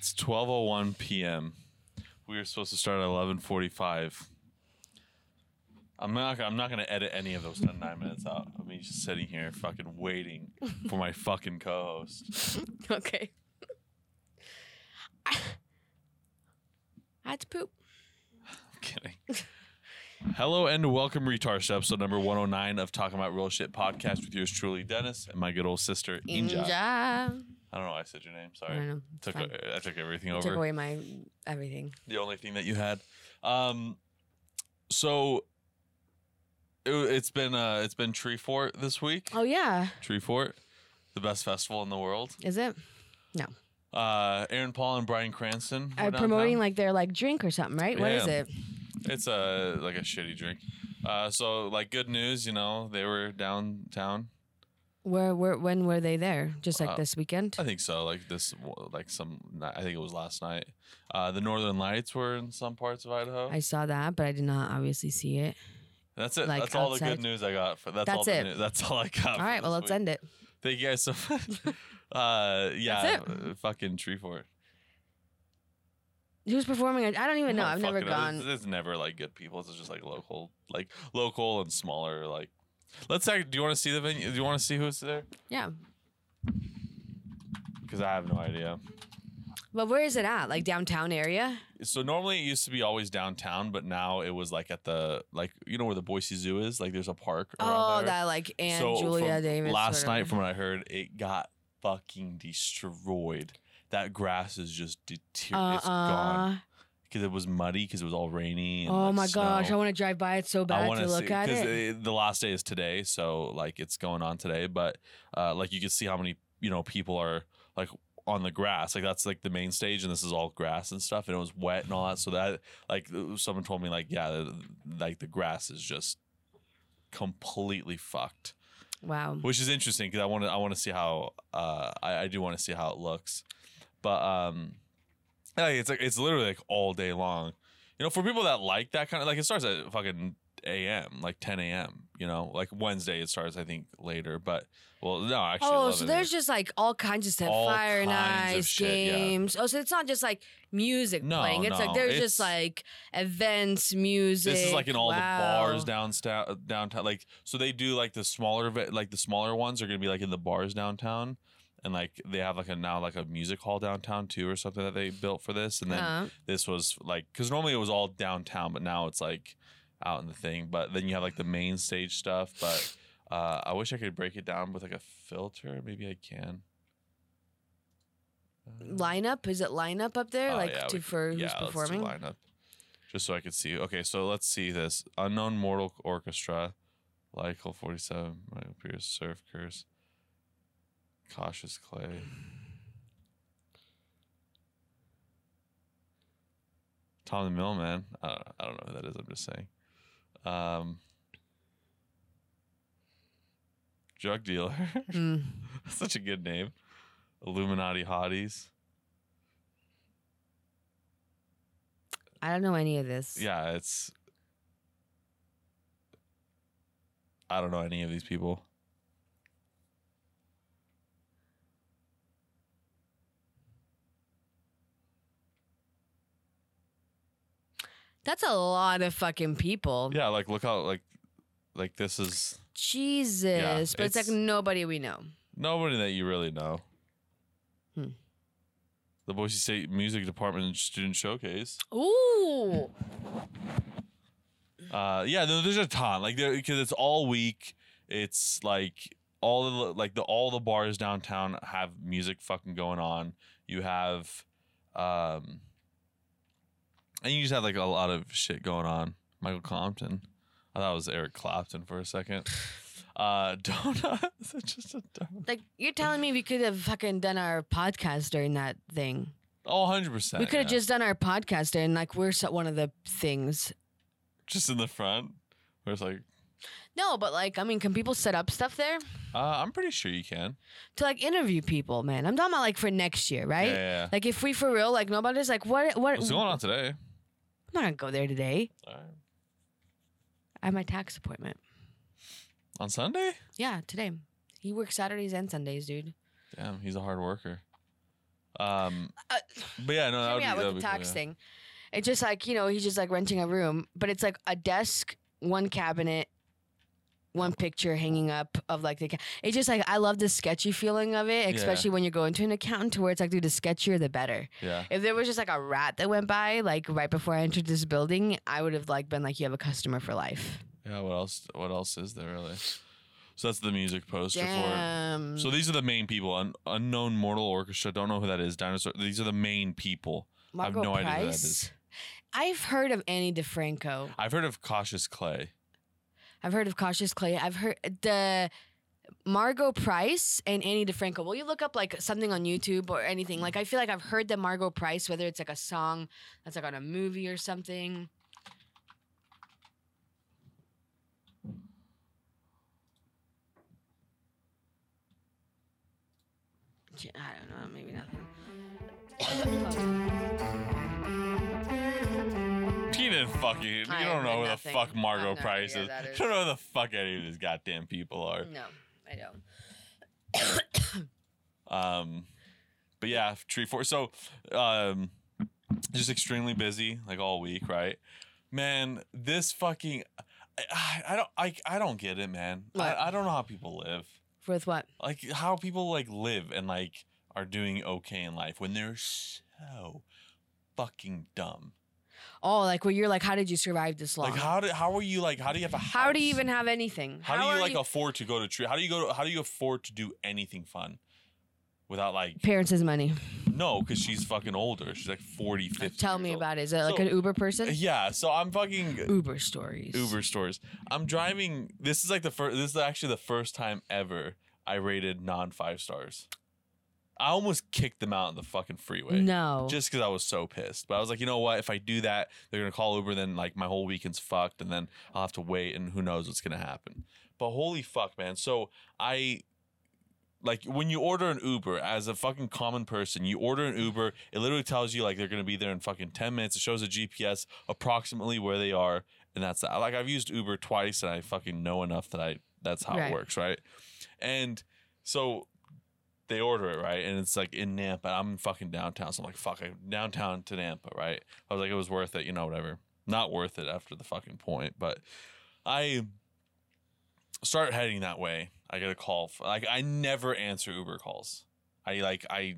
It's 12:01 p.m. We were supposed to start at 11:45. I'm not. gonna- I'm not gonna edit any of those 9 minutes out. of me just sitting here, fucking waiting for my fucking co-host. Okay. I had to poop. I'm kidding. Hello and welcome, retards, to episode number 109 of Talking About Real Shit podcast with yours truly, Denis, and my good old sister Inja. Inja. I don't know why I said your name. Sorry. I don't know. It's Took fine. I took everything over. Took away my everything. the only thing that you had. Um, so it, it's been uh, it's been Treefort this week. Oh yeah, Treefort, the best festival in the world. is it? No. Uh, Aaron Paul and Bryan Cranston. Are promoting downtown. like their like drink or something, right? What is Yeah. it? it's a like a shitty drink. Uh, so like good news, you know, they were downtown. Where where when were they there? Just like Uh, this weekend? I think so. Like this, like some. I think it was last night. Uh, the Northern Lights were in some parts of Idaho. I saw that, but I did not obviously see it. that's it. like, that's all the outside. good news I got. For, that's, all That's the it. news- That's all I got. All right, well let's end it. Thank you guys so much. uh, yeah, That's uh, fucking Treefort. Who's performing? I I don't even know. I've never fucking gone. It's, it's never like good people. It's just like local, like local and smaller. Like, let's. Act, do you want to see the venue? Do you want to see who's there? Yeah, Because I have no idea. but where is it at? Like downtown area? So normally it used to be always downtown, but now it was like at the like you know where the Boise Zoo is. Like there's a park. Around Oh, there. that like and so Julia Davis. Last night, from what I heard, it got fucking destroyed. That grass is just deter- it's uh-uh. gone Uh-uh. Because it was muddy because it was all rainy. And, Oh like, my gosh, snow. I want to drive by it so bad wanna to look see, at it. the last day is today, so like it's going on today. But uh, like you can see how many you know people are like on the grass. Like that's like the main stage, and this is all grass and stuff, and it was wet and all that. So that like someone told me like yeah, the- like the grass is just completely fucked, Wow. which is interesting because I want to I want to see how uh, I, I do want to see how it looks, but um, yeah, it's like it's literally like all day long. You know, for people that like that kind of like it starts at fucking a.m. like 10 a.m. You know, like Wednesday it starts I think later, but well no actually Oh, so there's just like all kinds of stuff, All fire and kinds ice, shit, yeah. games. Oh, so it's not just like music No, playing. It's no, like there's it's- just like events, music. this is like in all wow. the bars downtown downtown like so they do like the smaller like the smaller ones are gonna be like in the bars downtown and like they have like a now like a music hall downtown too or something that they built for this and then Uh, this was like because normally it was all downtown but now it's like out in the thing but then you have like the main stage stuff but uh, i wish i could break it down with like a filter. Maybe i can. Uh, lineup? Is it lineup up there? oh, like yeah, to we- for who's yeah, do performing? lineup. Just so i could see. Okay so let's see this. Unknown mortal orchestra Lycal 47 Michael Pierce surf curse cautious clay Tom the Millman. I don't, I don't know who that is. I'm just saying. Um, drug dealer. Mm. Such a good name. Illuminati hotties. I don't know any of this. Yeah, it's. I don't know any of these people. That's a lot of fucking people. Yeah, like look how like, like this is Jesus. but it's, like nobody we know. nobody that you really know. Hmm. The Boise State Music Department Student Showcase. Ooh. Uh, yeah, no, there's a ton. Like, because it's all week. It's like all the like the all the bars downtown have music fucking going on. You have, um, and you just have like a lot of shit going on. Michael Compton. I thought it was Eric Clapton for a second. Uh, donut. Is it just a donut? Like you're telling me we could have fucking done our podcast during that thing. Oh, 100 percent. We could have just done our podcast and like we're so, one of the things. just in the front. Where it's like, No, but like I mean, can people set up stuff there uh, I'm pretty sure you can. to like interview people? Man, I'm talking about like for next year, right? Yeah, yeah, yeah. Like if we for real, like nobody's like, what? What? What's going on today? I'm not gonna go there today. All right. I have my tax appointment. On Sunday? Yeah, today. He works Saturdays and Sundays, dude. Damn, he's a hard worker. Um, Uh, but yeah, no, that would be, out that'd with be the cool, tax yeah. thing. It's just like you know he's just like renting a room, but it's like a desk, one cabinet, one picture hanging up of like the. It's just like I love the sketchy feeling of it, especially when you're going to an accountant, to where it's like, dude, the sketchier the better. Yeah. If there was just like a rat that went by, like right before I entered this building, I would have like been like, you have a customer for life. Yeah. What else? What else is there really? So that's the music poster for it. Damn. So these are the main people. Un- unknown Mortal Orchestra. Don't know who that is. Dinosaur. These are the main people. I have no idea who that Price. is. I've heard of Ani DiFranco. I've heard of Cautious Clay. I've heard of Cautious Clay. I've heard the Margo Price and Ani DiFranco. Will you look up like something on YouTube or anything? Like I feel like I've heard the Margo Price, whether it's like a song that's like on a movie or something. I don't know, maybe nothing. Oh. You didn't fucking. You I don't know who nothing. the fuck Margot no Price idea is. You don't know who the fuck any of these goddamn people are. no, I don't. Um, but yeah, Treefort. So, um, just extremely busy like all week, right? Man, this fucking. I, I don't. I, I don't get it, man. I, I don't know how people live. With what? Like how people like live and like are doing okay in life when they're so fucking dumb. Oh, like where you're like, how did you survive this long? Like how do how are you like how do you have a house? How do you even have anything? How, do you like afford to go to tree? How do you go? To, how do you afford to do anything fun without like parents' money? no? Because she's fucking older. She's like 40, 50 Tell me old. about it. Is it like an Uber person? Yeah, so I'm fucking Uber stories. Uber stories. I'm driving. This is like the first. This is actually the first time ever I rated non five stars. I almost kicked them out of the fucking freeway. No. Just because I was so pissed. But I was like, you know what? If I do that, they're gonna call Uber. Then like my whole weekend's fucked, and then I'll have to wait, and who knows what's gonna happen. But holy fuck, man! So I. Like when you order an Uber as a fucking common person, you order an Uber, it literally tells you like they're gonna be there in fucking 10 minutes. It shows a GPS approximately where they are, and that's that. Like I've used Uber twice and I fucking know enough that I that's how Right. it works, right? And so they order it, right? And it's like in Nampa. I'm fucking downtown. So I'm like, fuck, downtown to Nampa, right? I was like, it was worth it, you know, whatever. Not worth it after the fucking point, but I start heading that way. I get a call. like I never answer Uber calls. I like I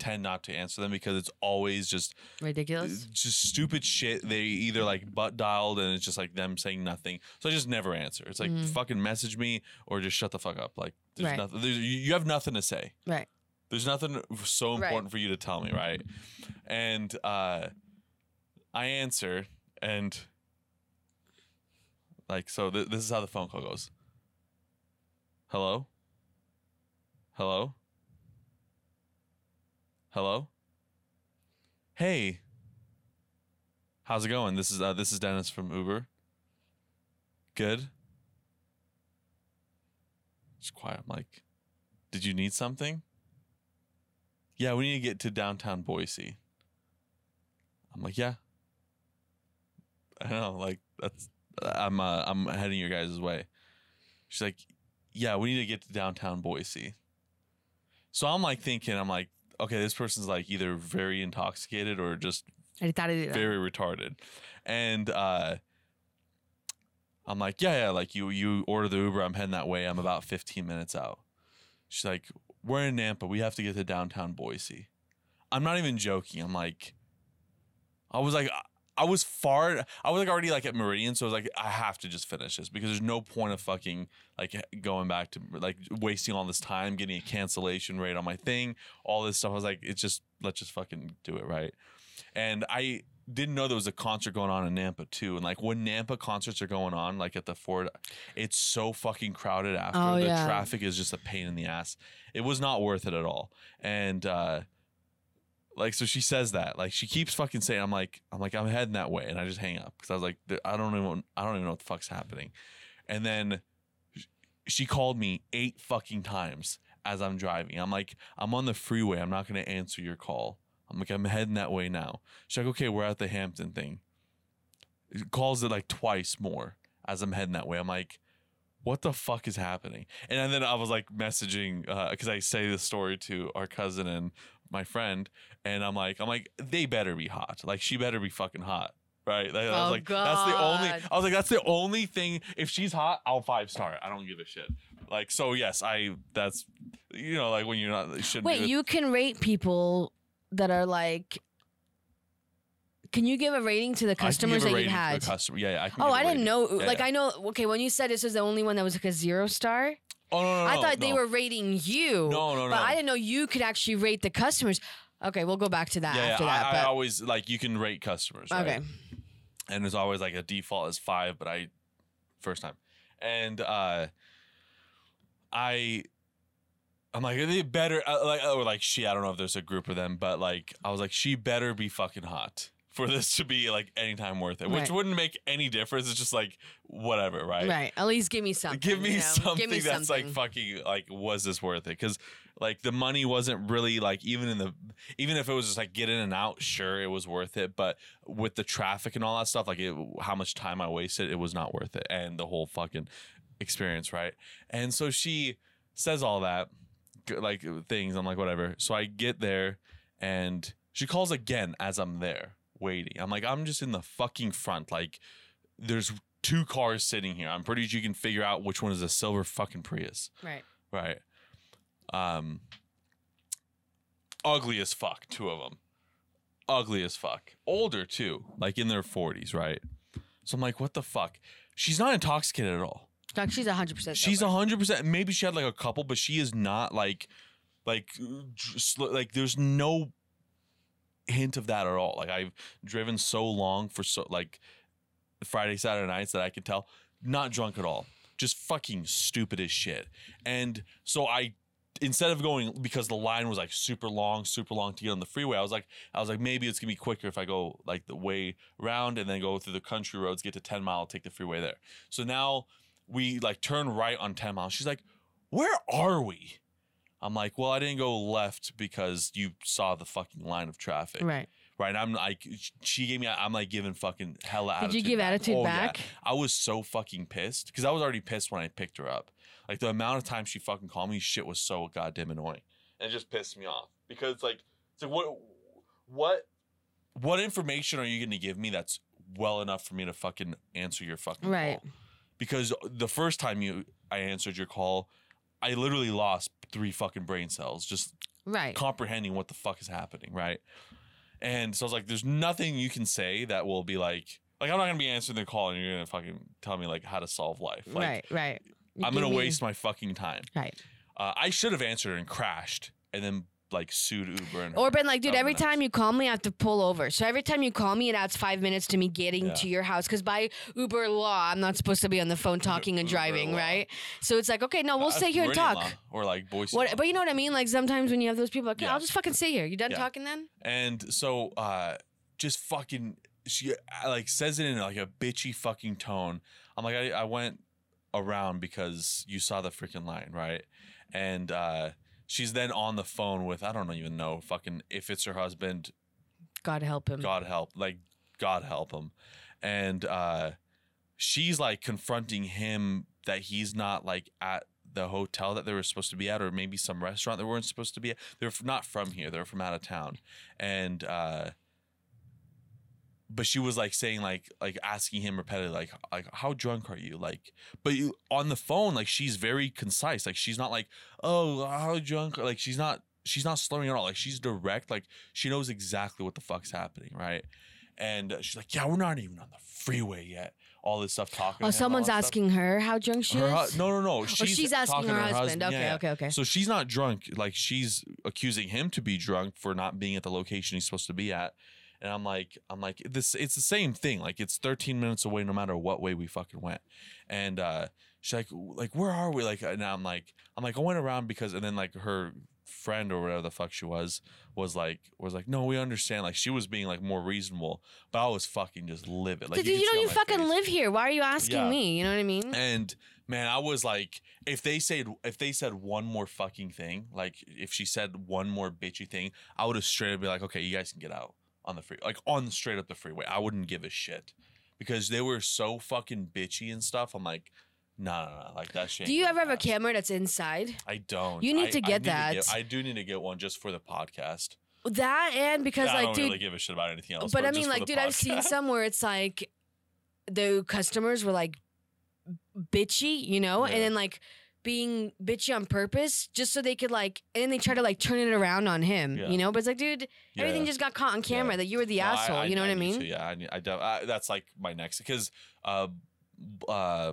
tend not to answer them because it's always just Ridiculous. just stupid shit. They either like butt dialed and it's just like them saying nothing. So I just never answer. It's like Mhm. fucking message me or just shut the fuck up. Like there's Right. nothing. There's, you have nothing to say. Right. There's nothing so Right. important for you to tell me, right? And uh, I answer and like so. Th- this is how the phone call goes. Hello. Hello. Hello. Hey. How's it going? This is uh, this is Denis from Uber. Good. Just quiet. I'm like, did you need something? Yeah, we need to get to downtown Boise. I'm like, yeah. I know, like that's I'm uh, I'm heading your guys' way. She's like, yeah, we need to get to downtown Boise. So I'm like thinking, I'm like, okay, this person's like either very intoxicated or just I thought it. very retarded. And uh I'm like, yeah, yeah, like you you order the Uber, I'm heading that way. I'm about 15 minutes out. She's like, we're in Nampa. We have to get to downtown Boise. I'm not even joking. I'm like, I was like, I was far. I was like already like at Meridian, so I was like, I have to just finish this because there's no point of fucking like going back to like wasting all this time, getting a cancellation rate on my thing, all this stuff. I was like, it's just let's just fucking do it right. And I didn't know there was a concert going on in Nampa too. And like when Nampa concerts are going on, like at the Ford, it's so fucking crowded after. Oh, the yeah. traffic is just a pain in the ass. It was not worth it at all. And uh like so she says that. Like she keeps fucking saying I'm like I'm like I'm heading that way and I just hang up because I was like I don't even I don't even know what the fuck's happening. And then she called me eight fucking times as I'm driving. I'm like I'm on the freeway. I'm not going to answer your call. I'm like I'm heading that way now. She's like okay, we're at the Hampton thing. Calls it like twice more as I'm heading that way. I'm like what the fuck is happening? And then I was like messaging uh, because I say this story to our cousin and my friend, and I'm like, I'm like, they better be hot. Like she better be fucking hot. Right. Like, I was Oh, like, that's the only God. I was like, that's the only thing. If she's hot, I'll five star. it. I don't give a shit. Like, so yes, I that's you know, like when you're not you shouldn't Wait, you can rate people that are like. Can you give a rating to the I can give customers a that you rating to the had? customer. Yeah, yeah, I can Oh, give a I didn't rating. know. Yeah, like yeah. I know. Okay, when you said this was the only one that was like a zero star, Oh no, no, no I thought they were rating you. No, no, But no. I didn't know you could actually rate the customers. Okay, we'll go back to that yeah, after yeah, that. I, I but always like you can rate customers. Right? okay, and there's always like a default is five, but I first time, and uh, I. I'm like are they better uh, like or like she I don't know if there's a group of them but like I was like she better be fucking hot for this to be like any time worth it which Right. wouldn't make any difference it's just like whatever right right. At least give me something. give me you know? something Give me that's something. like fucking like was this worth it because like the money wasn't really like even in the even if it was just like get in and out sure it was worth it but with the traffic and all that stuff like it, how much time i wasted it was not worth it and the whole fucking experience right and so she says all that g- like things i'm like whatever so i get there and she calls again as i'm there waiting i'm like i'm just in the fucking front like there's two cars sitting here. I'm pretty sure you can figure out which one is a silver fucking Prius. right. Right. Um ugly as fuck, two of them. Ugly as fuck. Older too, like in their 40s, right? So I'm like, what the fuck? She's not intoxicated at all. Like she's hundred percent. She's a hundred percent. Maybe she had like a couple, but she is not like, like, like. There's no hint of that at all. Like I've driven so long for so like Friday, Saturday nights that I could tell, not drunk at all, just fucking stupid as shit. And so I, instead of going because the line was like super long, super long to get on the freeway, I was like, I was like, maybe it's gonna be quicker if I go like the way around and then go through the country roads, get to ten mile, take the freeway there. So now we like turn right on 10 mile. She's like, Where are we? I'm like, Well, I didn't go left because you saw the fucking line of traffic. right. Right. I'm like, she gave me, I'm like giving fucking hella Did attitude. Did you give back. attitude Oh, yeah. back? I was so fucking pissed because I was already pissed when I picked her up. Like the amount of time she fucking called me, shit was so goddamn annoying. And it just pissed me off because like, it's like what, what, what information are you going to give me that's well enough for me to fucking answer your fucking Right. call? Because the first time you I answered your call, I literally lost three fucking brain cells just Right. comprehending what the fuck is happening, right? And so I was like, there's nothing you can say that will be like, like I'm not gonna be answering the call and you're gonna fucking tell me like how to solve life. Like right. Right. You I'm gonna waste my fucking time. Right. Uh, I should have answered and crashed and then like sued Uber and Or been like, dude, every time you call me, I have to pull over. So every time you call me, it adds five minutes to me getting Yeah. to your house. Because by Uber law, I'm not supposed to be on the phone talking and Uber driving, law. right? So it's like, okay, no, we'll stay here and talk. Or like Boise. What, Law. but you know what I mean? Like sometimes when you have those people, like, yeah. I'll just fucking stay here. You done Yeah. talking then? And so uh just fucking she uh, like says it in like a bitchy fucking tone. I'm like I, I went around because you saw the freaking line, right? And uh she's then on the phone with I don't even know fucking if it's her husband, God help him. God help, like God help him. And uh she's like confronting him that he's not like at the hotel that they were supposed to be at or maybe some restaurant they weren't supposed to be at. They're not from here. They're from out of town. And uh but she was like saying like like asking him repeatedly like like how drunk are you like but you, on the phone like she's very concise like she's not like oh how drunk like she's not she's not slurring at all like she's direct like she knows exactly what the fuck's happening right and she's like yeah we're not even on the freeway yet all this stuff talking Oh, someone's that stuff. asking her how drunk she Her is? no no no oh, Or she's asking talking her to husband. Okay, yeah. okay, okay. so she's not drunk. Like she's accusing him to be drunk for not being at the location he's supposed to be at. And I'm like, I'm like, this. It's the same thing. Like it's 13 minutes away, no matter what way we fucking went. And uh, she's like, like where are we? Like, and I'm like, I'm like, I went around because, and then like her friend or whatever the fuck she was was like was like no we understand like she was being like more reasonable but i was fucking just livid like Dude, you see don't on even fucking face. live here. Why are you asking Yeah. me? You know what I mean? And man, I was like, if they said if they said one more fucking thing, like if she said one more bitchy thing, I would have straight up be like, okay, you guys can get out on the free, like on straight up the freeway. I wouldn't give a shit because they were so fucking bitchy and stuff. I'm like, No, no, no. Like that shit. Do you ever have a camera that's inside? I don't. You need I- to I get that. I do need to get one just for the podcast. That and because Yeah, I like, don't dude, really give a shit about anything else. but I mean, like, dude, I've seen some where it's like the customers were like bitchy, you know, Yeah. and then like being bitchy on purpose just so they could like, and then they try to like turn it around on him, Yeah. you know. But it's like, dude, everything Yeah. just got caught on camera Yeah. that you were the No, asshole. you know what I mean? to, yeah, I, I, I that's like my next because uh, uh,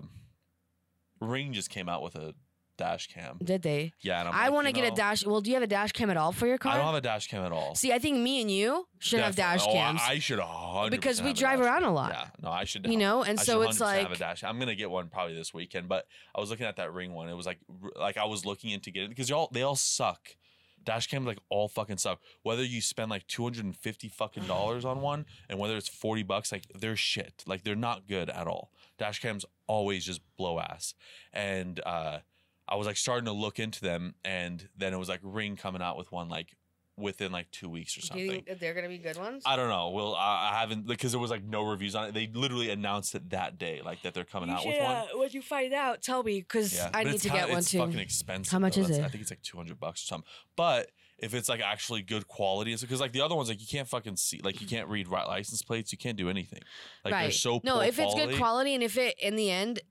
Ring just came out with a dash cam. Did they? Yeah, and I'm I like, want to you get a dash. Well, do you have a dash cam at all for your car? I don't have a dash cam at all. See, I think me and you should have dash Definitely. cams Oh, I, I should a hundred because we drive around a lot. Yeah, no, I should. you know, and I so should it's 100% like have a dash. I'm gonna get one probably this weekend. But I was looking at that ring one. It was like like I was looking into getting it because y'all they all suck. Dash cams like all fucking suck. Whether you spend like two hundred and fifty fucking dollars on one, and whether it's forty bucks, like they're shit. Like they're not good at all. Dash cams always just blow ass. And uh, I was like starting to look into them, and then it was like Ring coming out with one like within like two weeks or do something. you think that they're gonna be good ones? I don't know. Well, I, I haven't because there was like no reviews on it. They literally announced it that day, like that they're coming out with one. when you find out, tell me because I but need it's to get one it's too. fucking expensive. How much though. is That's- it? I think it's like two hundred bucks or something. But if it's like actually good quality, it's because like the other ones, like you can't fucking see, like you can't read right license plates. You can't do anything. Like they're right. so no, poor if it's good quality and if it in the end,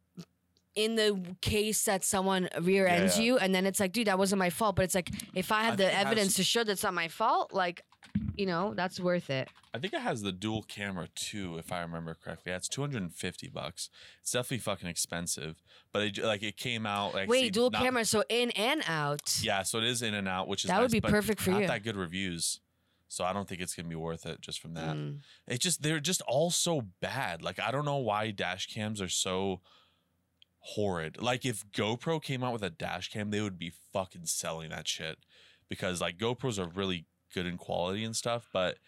in the case that someone rear ends yeah. you, and then it's like, dude, that wasn't my fault. But it's like, if I I the it has- evidence to show that's not my fault, like, you know, that's worth it. I think it has the dual camera too, if I remember correctly. Yeah, it's two hundred and fifty bucks. It's definitely fucking expensive, but it, like it came out like Wait, see, dual not- camera, so in and out. Yeah, so it is in and out, which is That would be perfect for not you. that good reviews. So I don't think it's gonna be worth it just from that. Mm. It just they're just all so bad. Like I don't know why dash cams are so horrid. Like if GoPro came out with a dash cam, they would be fucking selling that shit because like GoPros are really good in quality and stuff, but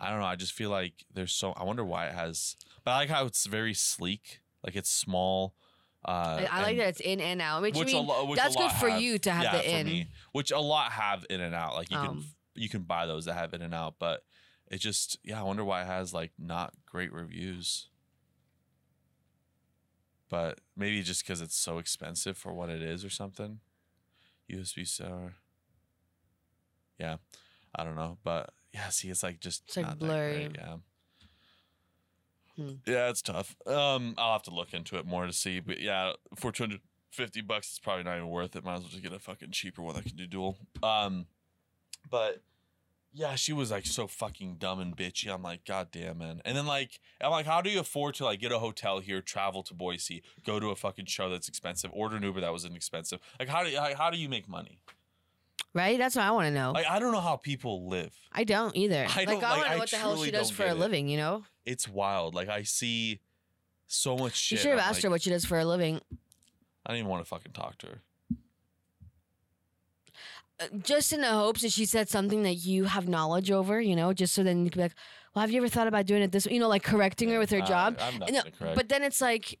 I don't know, I just feel like there's so I wonder why it has but I like how it's very sleek, like it's small. Uh I, like and- that it's in and out. Which, which a mean, lo- which that's good for have. you to have yeah, the in. me, which a lot have in and out. Like you can Um. you can buy those that have in and out, but it just yeah, I wonder why it has like not great reviews. But maybe just because it's so expensive for what it is or something. USB sour. Yeah, I don't know, but yeah, see, it's like just It's, like, not blurry. great, yeah. Hmm. Yeah, it's tough. Um, I'll have to look into it more to see, but yeah, for two hundred fifty bucks, it's probably not even worth it. Might as well just get a fucking cheaper one that can do dual. Um, but yeah, she was like so fucking dumb and bitchy. I'm like, god damn, man. And then like, I'm like, how do you afford to like get a hotel here, travel to Boise, go to a fucking show that's expensive, order an Uber that was inexpensive? Like, how do you, how, how do you make money? Right? That's what I want to know. Like, I don't know how people live. I don't either. I don't- I like, want to I know what the hell she does for a it. living, you know? It's wild. Like, I see so much shit. you should have I'm asked like, her what she does for a living. I don't even want to fucking talk to her. Uh, Just in the hopes that she said something that you have knowledge over, you know, just so then you can be like, well, have you ever thought about doing it this way? You know, like correcting her with her Uh, job. I'm not No, gonna correct. But then it's like,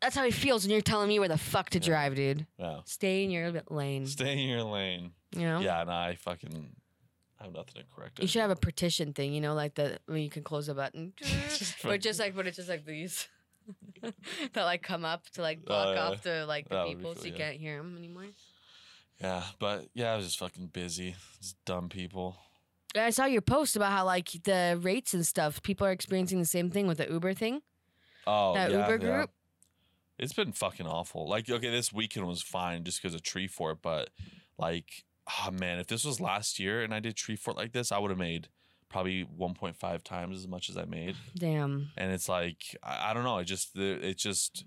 that's how he feels when you're telling me where the fuck to drive, dude. yeah. Stay in your lane. Stay in your lane. You know? Yeah, no, I fucking I have nothing to correct. You should have a partition thing, you know, like the when you can close a button, Just or just like, but it's just like these that like come up to like block yeah. off the like the That would be people, so cool, you yeah. can't hear them anymore. Yeah, but yeah, I was just fucking busy. Just dumb people. And I saw your post about how like the rates and stuff, people are experiencing the same thing with the Uber thing. Oh, That yeah, Uber yeah. group? It's been fucking awful. Like, okay, this weekend was fine just because of Treefort, but like, oh man, if this was last year and I did Treefort like this, I would have made probably 1.5 times as much as I made. Damn. And it's like, I, I don't know. It just, it just,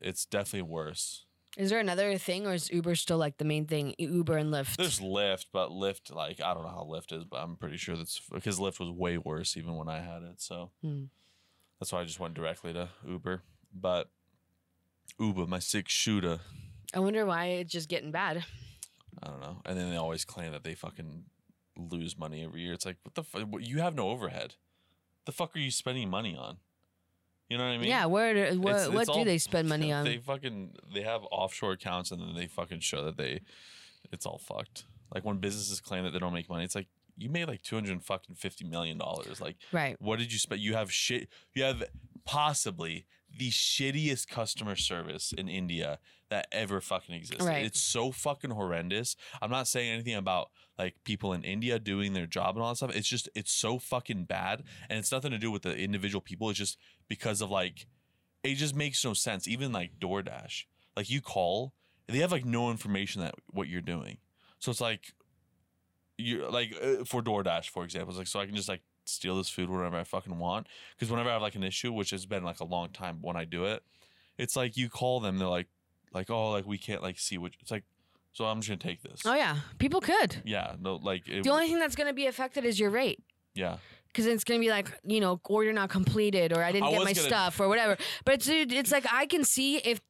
it's definitely worse. Is there another thing, or is Uber still like the main thing? Uber and Lyft. There's Lyft, but Lyft, like, I don't know how Lyft is, but I'm pretty sure that's because Lyft was way worse even when I had it. So Hmm. that's why I just went directly to Uber. But Uber, my six shooter, I wonder why it's just getting bad. I don't know. And then they always claim that they fucking lose money every year. It's like, what the fuck? You have no overhead. The fuck are you spending money on? You know what I mean? yeah, where what, It's- what it's do all- they spend money on? They fucking they have offshore accounts and then they fucking show that they it's all fucked. Like when businesses claim that they don't make money, it's like you made like two hundred fucking fifty million dollars. Like right. what did you spend? You have shit. You have possibly the shittiest customer service in India that ever fucking existed. Right. It's so fucking horrendous. I'm not saying anything about like people in India doing their job and all that stuff. It's just it's so fucking bad, and it's nothing to do with the individual people. It's just because of like it just makes no sense. Even like DoorDash, like you call, they have like no information that what you're doing. So it's like you like uh, for DoorDash, for example, it's like so I can just like steal this food whenever I fucking want. Because whenever I have like an issue, which has been like a long time when I do it, it's like you call them, they're like, like oh, like we can't like see which. it's like. So I'm just gonna take this. Oh yeah, people could. Yeah, no, like it, The only thing that's gonna be affected is your rate. yeah, Because it's gonna be like, you know, order not completed, or I didn't I get my gonna- stuff, or whatever. But it's, dude, it's like I can see if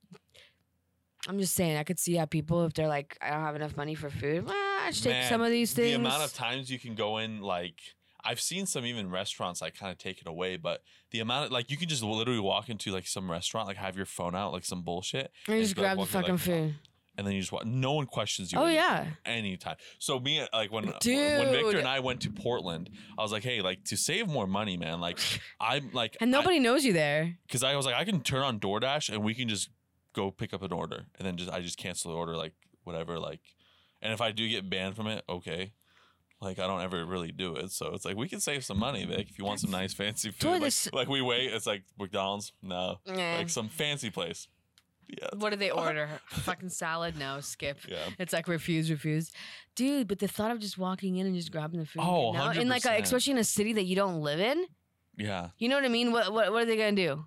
I'm just saying, I could see how people if they're like, I don't have enough money for food. Well, I should take Man, some of these things. the amount of times you can go in like. I've seen some even restaurants like kind of take it away, but the amount of like you can just literally walk into like some restaurant, like have your phone out, like some bullshit, and you just be like grab the fucking like, food. and then you just walk. No one questions you. Oh yeah, anytime. So me uh, like when when Victor and I went to Portland, I was like, hey, like to save more money, man. Like I'm like, and nobody knows you there. because I, was like, I can turn on DoorDash and we can just go pick up an order, and then just I just cancel the order, like whatever, like. And if I do get banned from it, okay. Like I don't ever really do it, so it's like we can save some money, Vic. If you want some nice fancy food, like, this- like we wait, it's like McDonald's, no, like some fancy place, yeah, What do they order? fucking salad? No, skip. yeah. It's like refuse, refuse, dude. But the thought of just walking in and just grabbing the food, Oh, know? in like a, 100%. especially in a city that you don't live in, Yeah, you know what I mean? What what, what are they gonna do?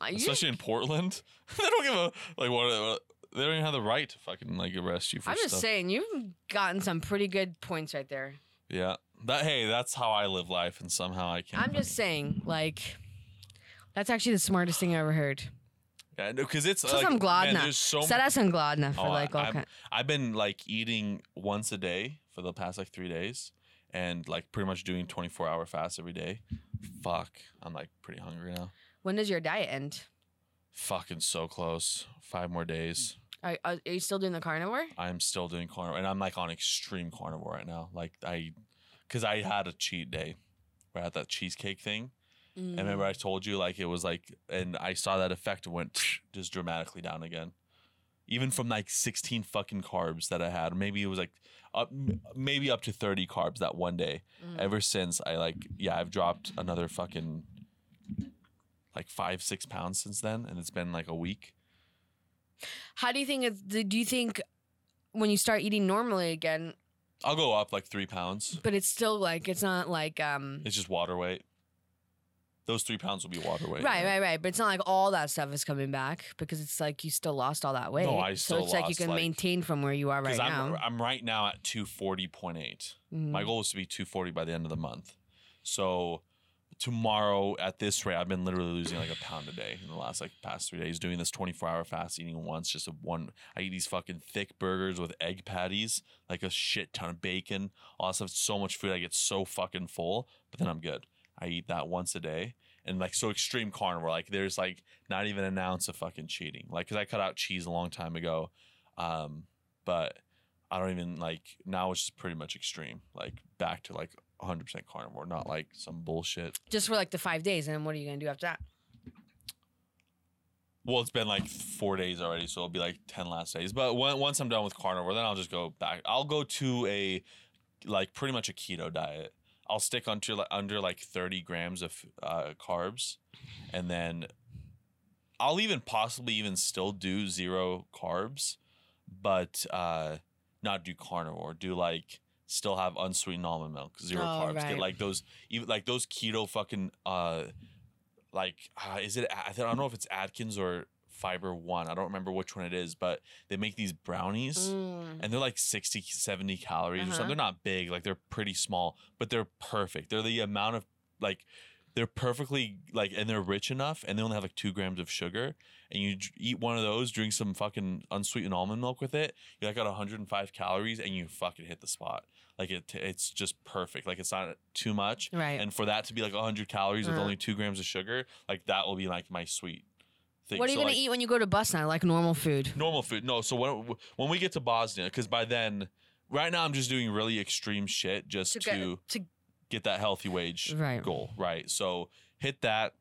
Uh, you- especially in Portland. they don't give a like what, what- they don't even have the right to fucking like arrest you for I'm just stuff. saying, you've gotten some pretty good points right there. Yeah, that hey, that's how I live life, and somehow I can't. I'm just saying, like, that's actually the smartest thing I ever heard. Yeah, because it's So like I'm glad man, now. there's so Sada sam gladna for Oh, like all kind. I've been like eating once a day for the past like three days, and like pretty much doing 24 hour fasts every day. Fuck, I'm like pretty hungry now. When does your diet end? Fucking so close. Five more days. Are, are, you still doing the carnivore? I'm still doing carnivore, and I'm like on extreme carnivore right now. Like I, because I had a cheat day, where I had that cheesecake thing. And Mm. remember, I told you like it was like, and I saw that effect went just dramatically down again. Even from like 16 fucking carbs that I had, maybe it was like up, maybe up to 30 carbs that one day. Mm. Ever since I like, yeah, I've dropped another fucking like five, six pounds since then, and it's been like a week. How do you think? It's, do you think when you start eating normally again, I'll go up like three pounds. but it's still like it's not like um. It's just water weight. Those three pounds will be water weight. Right, right, right. But it's not like all that stuff is coming back because it's like you still lost all that weight. I still so it's like you lost, can like- maintain from where you are right Because I'm now. I'm right now at 240.8. Mhm. My goal is to be 240 by the end of the month. So tomorrow at this rate, I've been literally losing like a pound a day in the last like past three days, doing this 24 hour fast eating once, just a one. I eat these fucking thick burgers with egg patties, like a shit ton of bacon, all that stuff. So much food, I get so fucking full, but then I'm good. I eat that once a day. And like so extreme carnivore, like there's like not even an ounce of fucking cheating. Like, cause I cut out cheese a long time ago, um, but I don't even like now. It's just pretty much extreme, like back to like 100 percent carnivore, not like some bullshit. Just for like the five days, and then what are you gonna do after that? Well, it's been like four days already, so it'll be like 10 last days. But when, once I'm done with carnivore, then I'll just go back. I'll go to a like pretty much a keto diet. I'll stick under like under like 30 grams of uh, carbs, and then I'll even possibly even still do zero carbs, but uh, not do carnivore. Do like still have unsweetened almond milk, zero Oh, carbs. Get like those even like those keto fucking uh like uh, is it I don't know if it's Atkins or Fiber One. I don't remember which one it is, but they make these brownies Mm. and they're like 60 70 calories or Uh-huh. something. They're not big, like they're pretty small, but they're perfect. They're the amount of like they're perfectly like and they're rich enough and they only have like 2 grams of sugar and you dr- eat one of those, drink some fucking unsweetened almond milk with it. You like got 105 calories and you fucking hit the spot. Like it it's just perfect. Like it's not too much. Right. And for that to be like 100 calories with Uh-huh. only 2 grams of sugar, like that will be like my sweet thing. what are you So, gonna like, eat when you go to Bosnia? Like normal food. normal food. No, so when when we get to Bosnia, because by then, right now I'm just doing really extreme shit just To to get- get, to- that healthy wage Right. goal. Right. So hit that,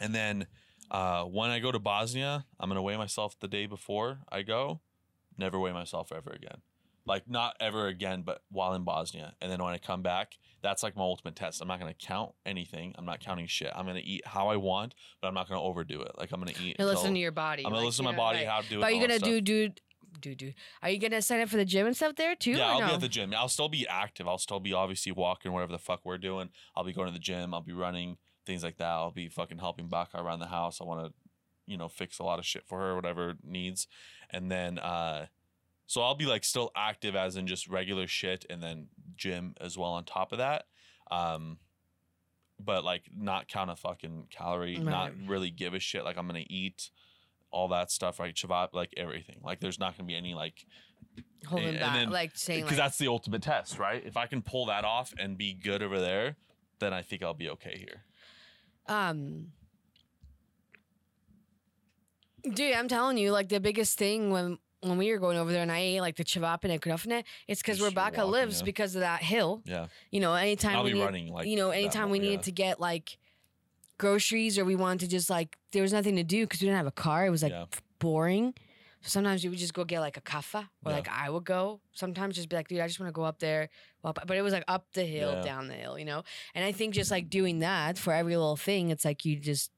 and then Uh, when I go to Bosnia, I'm gonna weigh myself the day before I go. Never weigh myself ever again. Like not ever again, but while in Bosnia. And then when I come back, that's like my ultimate test. I'm not gonna count anything. I'm not counting shit. I'm gonna eat how I want, but I'm not gonna overdo it. Like I'm gonna eat. You listen to your body. I'm gonna like, listen to my know, body right. how to do it. But are you all that gonna do do do do? Are you gonna sign up for the gym and stuff there too? Yeah, I'll no? be at the gym. I'll still be active. I'll still be obviously walking, whatever the fuck we're doing. I'll be going to the gym. I'll be running, things like that. I'll be fucking helping Baka around the house. I want to, you know, fix a lot of shit for her, whatever needs. And then, uh, so I'll be like still active as in just regular shit and then gym as well on top of that. Um, but like not count a fucking calorie, not really give a shit. Like I'm going to eat all that stuff, right? Shavat, like everything. Like there's not going to be any like holding and back, then- like saying because like, that's the ultimate test, right? If I can pull that off and be good over there, then I think I'll be okay here. um. Dude, I'm telling you, like the biggest thing when when we were going over there and I ate like the chivap and krofne, it's because Rebecca walking, lives yeah. because of that hill. Yeah, You know, anytime I'll we be need, running like you know, anytime we needed yeah. to get like groceries or we wanted to just like there was nothing to do because we didn't have a car. It was like Yeah. boring. So sometimes we would just go get like a kaffa, or like I would go. Sometimes just be like, dude, I just want to go up there. Well, but it was like up the hill, down the hill, you know. And I think just like doing that for every little thing, it's like you just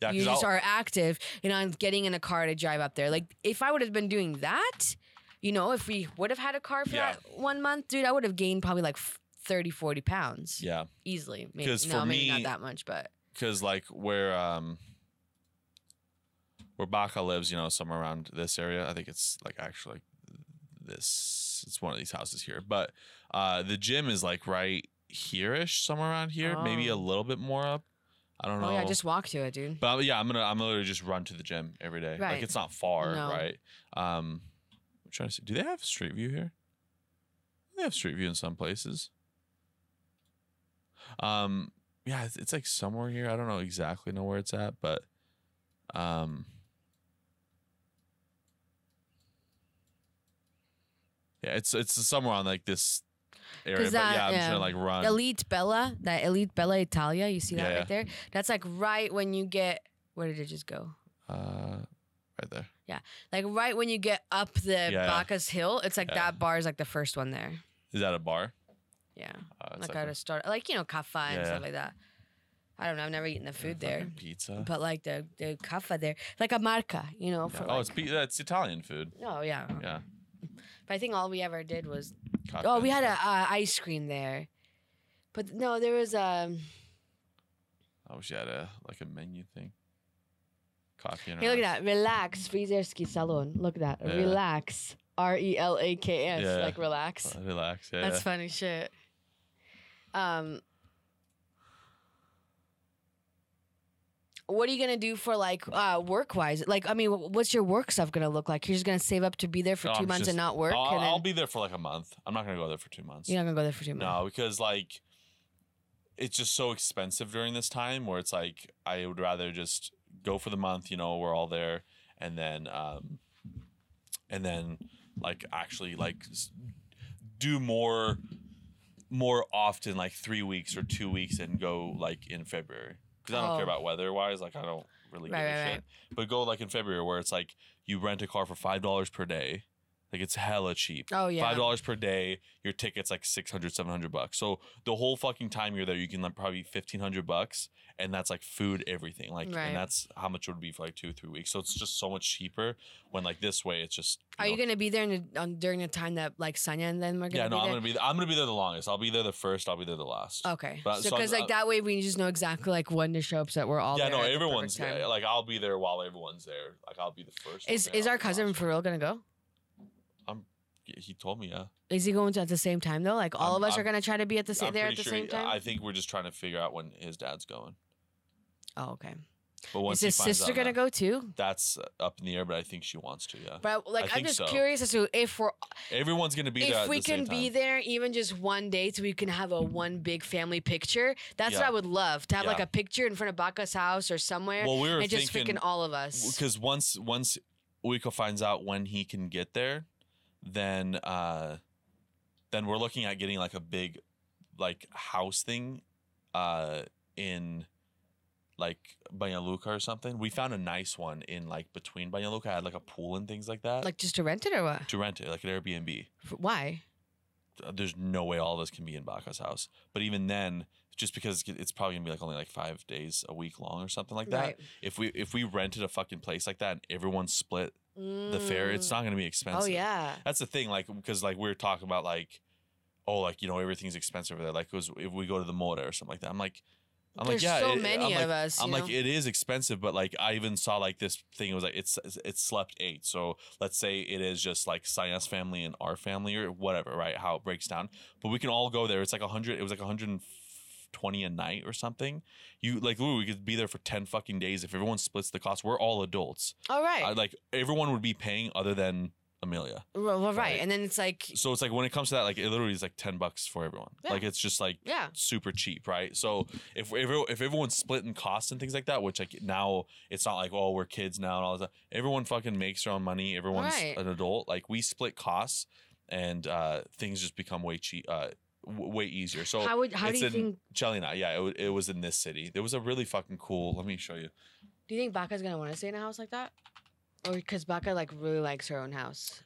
yeah. you Because just are active, you know, and getting in a car to drive up there. Like if I would have been doing that, you know, if we would have had a car for Yeah. that one month, dude, I would have gained probably like f- 30, 40 pounds yeah, easily. Maybe, 'Cause no, for maybe me- not that much, but because like where um where Baka lives, you know, somewhere around this area. I think it's like actually like this. It's one of these houses here, but uh the gym is like right here-ish, somewhere around here, maybe a Oh. little bit more up. I don't know. oh yeah, just walk to it, dude. But yeah, I'm gonna I'm gonna literally just run to the gym every day. Right. Like it's not far, No. right? Um, I'm trying to see. Do they have Street View here? They have Street View in some places. Um, yeah, it's, it's like somewhere here. I don't know exactly know where it's at, but um, yeah, it's it's somewhere on like this area. that- yeah, I'm yeah. trying to like run. Elite Bella, that Elite Bella Italia, you see that Yeah, right there? That's like right when you get where did it just go? uh, right there. Yeah, like right when you get up the yeah. Bacchus Hill, it's like Yeah. that bar is like the first one there. Is that a bar? Yeah. Uh, like, like I a- would start like you know kaffa and Yeah. stuff like that. I don't know. I've never eaten the food there, pizza. but like the the kaffa there, like a marca, you know. For oh, like, it's that's Italian food. oh yeah. Yeah. But I think all we ever did was Cock oh we had a uh, ice cream there, but no, there was um. I wish you had a like a menu thing. Coffee and Hey, look at that. Relax, Frizerski Salon. Look at that. Yeah. Relax. R E L A K S. Yeah. Like relax. Relax. Yeah. That's funny shit. Um, what are you gonna do for like uh, work wise? Like, I mean, what's your work stuff gonna look like? You're just gonna save up to be there for No, two I'm months just- and not work, I'll, and then I'll be there for like a month. I'm not gonna go there for two months. you're not gonna go there for two months. No, because like it's just so expensive during this time where it's like I would rather just go for the month, you know, we're all there and then um and then like actually like do more more often like 3 weeks or 2 weeks and go like in February cuz I don't care Oh. about weather wise like I don't really Right, give a right, shit. right. But go like in February where it's like you rent a car for $5 per day. Like it's hella cheap. Oh yeah. five dollars per day your ticket's like 600 700 bucks. So the whole fucking time you're there you can like probably 1500 bucks and that's like food everything. Like Right. and that's how much it would be for like two three weeks. So it's just so much cheaper when like this way it's just Are you gonna be there in the, on, during the time that like Sanya and them are gonna yeah be no i'm there? gonna be i'm gonna be there the longest. I'll be there the first i'll be there the last. Okay, But- so so because like I'm- that way we just know exactly like when to show up, so that we're all yeah no at the perfect everyone's like i'll be there while everyone's there. Like i'll be the first Is is our cousin for real gonna go? He told me yeah Is he going to at the same time though? Like all I'm- of us I'm- are gonna try to be at the same I'm there at pretty the sure same he- time. i think we're just trying to figure out when his dad's going oh, okay. but once Is he his finds sister out gonna that- go too? that's uh, up in the air but i think she wants to yeah But like, I'm think just so. curious as to if we're Everyone's gonna be there. if at we the same can be time. there even just one day, so we can have a one big family picture. That's what Yeah. I would love to have like Yeah. a picture in front of Baka's house or somewhere, Well, we were and just thinking freaking all of us. because once once Uiko finds out when he can get there, then uh, then we're looking at getting like a big like house thing, uh, in like Banja Luka or something. We found a nice one in like between Banja Luka. had like a pool and things like that Like just to rent it or what? to rent it, like an Airbnb. Why? Uh, There's no way all of us can be in Baka's house. But even then, just because it's- it's probably gonna be like only like five days a week long or something like that. Right. If we if we rented a fucking place like that and everyone split the fare, it's Mm. not gonna be expensive. Oh yeah. That's the thing, like because like we are talking about like, oh like you know everything's expensive over there. Like 'cause if we go to the Mora or something like that, I'm like, I'm There's like yeah, so it- many I'm like, of us. I'm you like it is expensive, but like I even saw like this thing. It was like it's it slept eight. So let's say it is just like Saya's family and our family or whatever, right? How it breaks down. But we can all go there. It's like a hundred. It was like a hundred and twenty a night or something. You like ooh, we could be there for ten fucking days if everyone splits the cost. We're all adults. All right. I, like everyone would be paying other than Amelia. Well, well, right. right. And then it's like, So it's like when it comes to that, like it literally is like ten bucks for everyone. Yeah. Like it's just like yeah. super cheap, right? So if if if everyone's splitting costs and things like that, which like now it's not like oh we're kids now and all that. Everyone fucking makes their own money. Everyone's Right. an adult. Like we split costs, and uh things just become way cheap, uh, w- way easier. So how would how do it's you in think? Chelina, yeah, it, it was in this city. There was a really fucking cool. Let me show you. Do you think Baka's gonna want to stay in a house like that? Or because Baka like really likes her own house.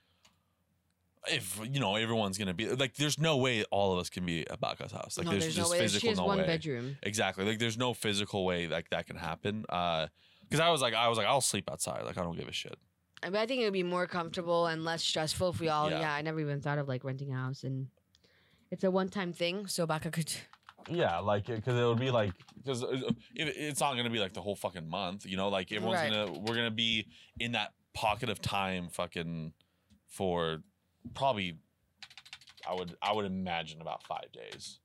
If you know everyone's gonna be like, there's no way all of us can be at Baka's house. Like no, there's, there's just no way. physical She has no one way. bedroom. Exactly. Like there's no physical way like that can happen. Uh because I was like I was like I'll sleep outside. Like I don't give a shit. I mean, I think it would be more comfortable and less stressful if we all. Yeah. Yeah, I never even thought of like renting a house, and it's a one-time thing, so Baka could. Yeah, like uh, because it would be like because uh, uh, it, it's not gonna be like the whole fucking month. You know, like everyone's Right. gonna we're gonna be in that pocket of time fucking for probably I would I would imagine about five days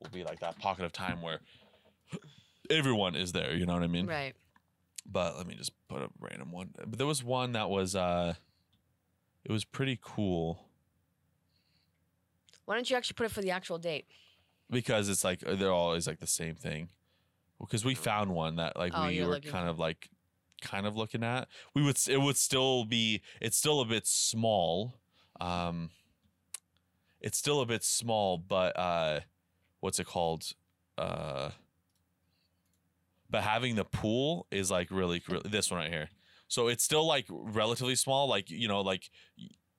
will be like that pocket of time where everyone is there. You know what I mean? Right. but let me just put a random one. But there was one that was uh it was pretty cool Why don't you actually put it for the actual date? because it's like they're always like the same thing. Because we found one that like Oh, we you're were looking kind for- of like kind of looking at. We would s- it would still be it's still a bit small. Um it's still a bit small, but uh what's it called? Uh but having the pool is like really, really this one right here. So it's still like relatively small, like you know, like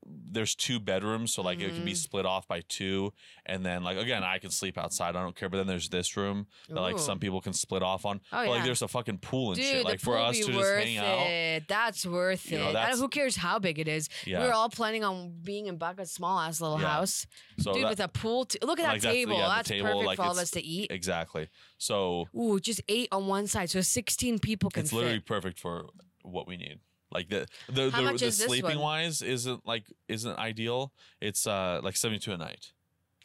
there's two bedrooms, so like it can be Mhm. split off by two, and then like again, I can sleep outside, I don't care. But then there's this room that like some people can split off on. Oh but yeah. like there's a fucking pool and Dude, shit. Like for us to just worth hang out, it. That's worth You know, it. That's- who cares how big it is? yeah. We were all planning on being in Baka's small ass little Yeah. house, so dude, that- with a pool. T- Look at that Like, that's- table. yeah, that's table, perfect like, for all of us to eat. exactly. So Ooh, just eight on one side, so sixteen people can it's fit. literally perfect for what we need. Like the the How the, the sleeping wise isn't like isn't ideal. It's uh like seventy two a night.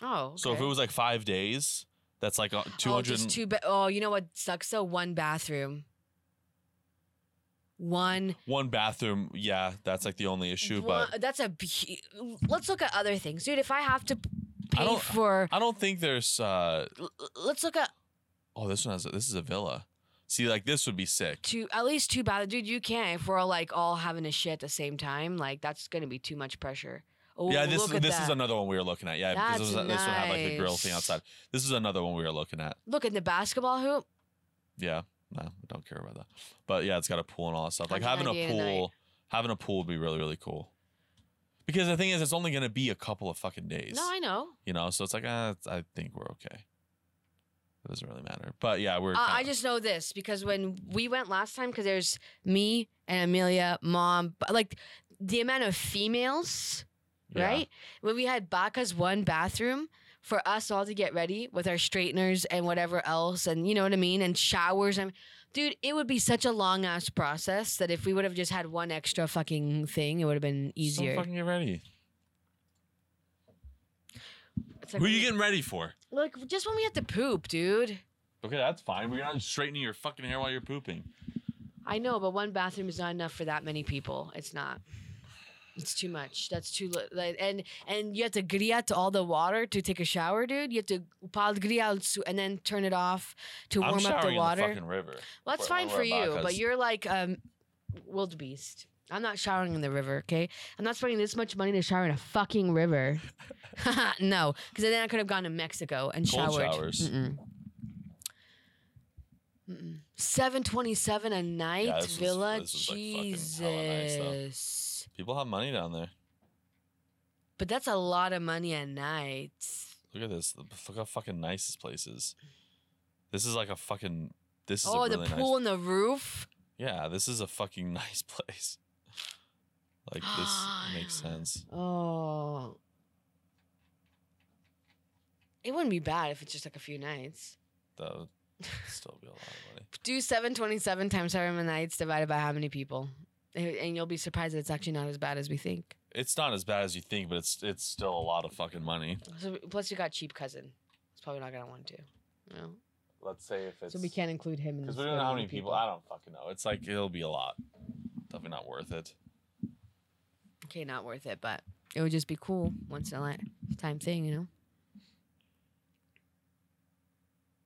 Oh, So if it was like five days, that's like uh, two oh, hundred. just two. Be- oh, you know what sucks though? One bathroom. One. one bathroom. Yeah, that's like the only issue. one- But that's a. Let's look at other things, dude. If I have to I pay don't- for, I don't think there's. uh let's look at Oh, this one has. A, this is a villa. See, like this would be sick. two, at least two bathrooms, dude. You can't if we're all like all having a shit at the same time. Like that's gonna be too much pressure. Oh, yeah, this look is at this that. is another one we were looking at. Yeah, because this, That's was, this one had like the grill thing outside. This is another one we were looking at. Look at the basketball hoop. Yeah, no, don't care about that. But yeah, it's got a pool and all that stuff. Like having a 198 a pool, having a pool would be really really cool. Because the thing is, it's only gonna be a couple of fucking days. No, I know. you know, so it's like, uh, I think we're okay. It doesn't really matter. But yeah, we're. Uh, I just know this because when we went last time, because there's me and Amelia, mom, like the amount of females, Yeah. right? When we had Baka's one bathroom for us all to get ready with our straighteners and whatever else, and you know what I mean, and showers. And dude, it would be such a long ass process that if we would have just had one extra fucking thing, it would have been easier. So fucking get ready. Like Who are you getting ready for? Like just when we have to poop, dude. Okay, that's fine. We're not straightening your fucking hair while you're pooping. I know, but one bathroom is not enough for that many people. It's not. It's too much. That's too li- like and and you have to gria to all the water to take a shower, dude. You have to pal gria and then turn it off to I'm warm up the showering in water. the fucking river. well, that's fine when for we're you, but you're like um wildebeest. I'm not showering in the river, okay? I'm not spending this much money to shower in a fucking river. no, because then I could have gone to Mexico and Cold showered. showers. Mm-mm. Twenty seven a night Yeah, this villa. this like, fucking hella nice, though. Jesus, People have money down there. but that's a lot of money a night. Look at this. Look how fucking nice this place is. This is like a fucking. This is Oh, a the pool nice. and the roof. Yeah, this is a fucking nice place. Like this makes sense. Oh. It wouldn't be bad if it's just like a few nights. That would still be a lot of money. Do 727 times however many nights divided by how many people. And and you'll be surprised that it's actually not as bad as we think. It's not as bad as you think, but it's it's still a lot of fucking money. So, plus, you got cheap cousin. It's probably not going to want to. You know? Let's say if it's So we can't include him in because this we don't know how many of people. I don't fucking know. It's like it'll be a lot. Definitely not worth it. Okay, not worth it, but it would just be cool once in a lifetime thing, you know?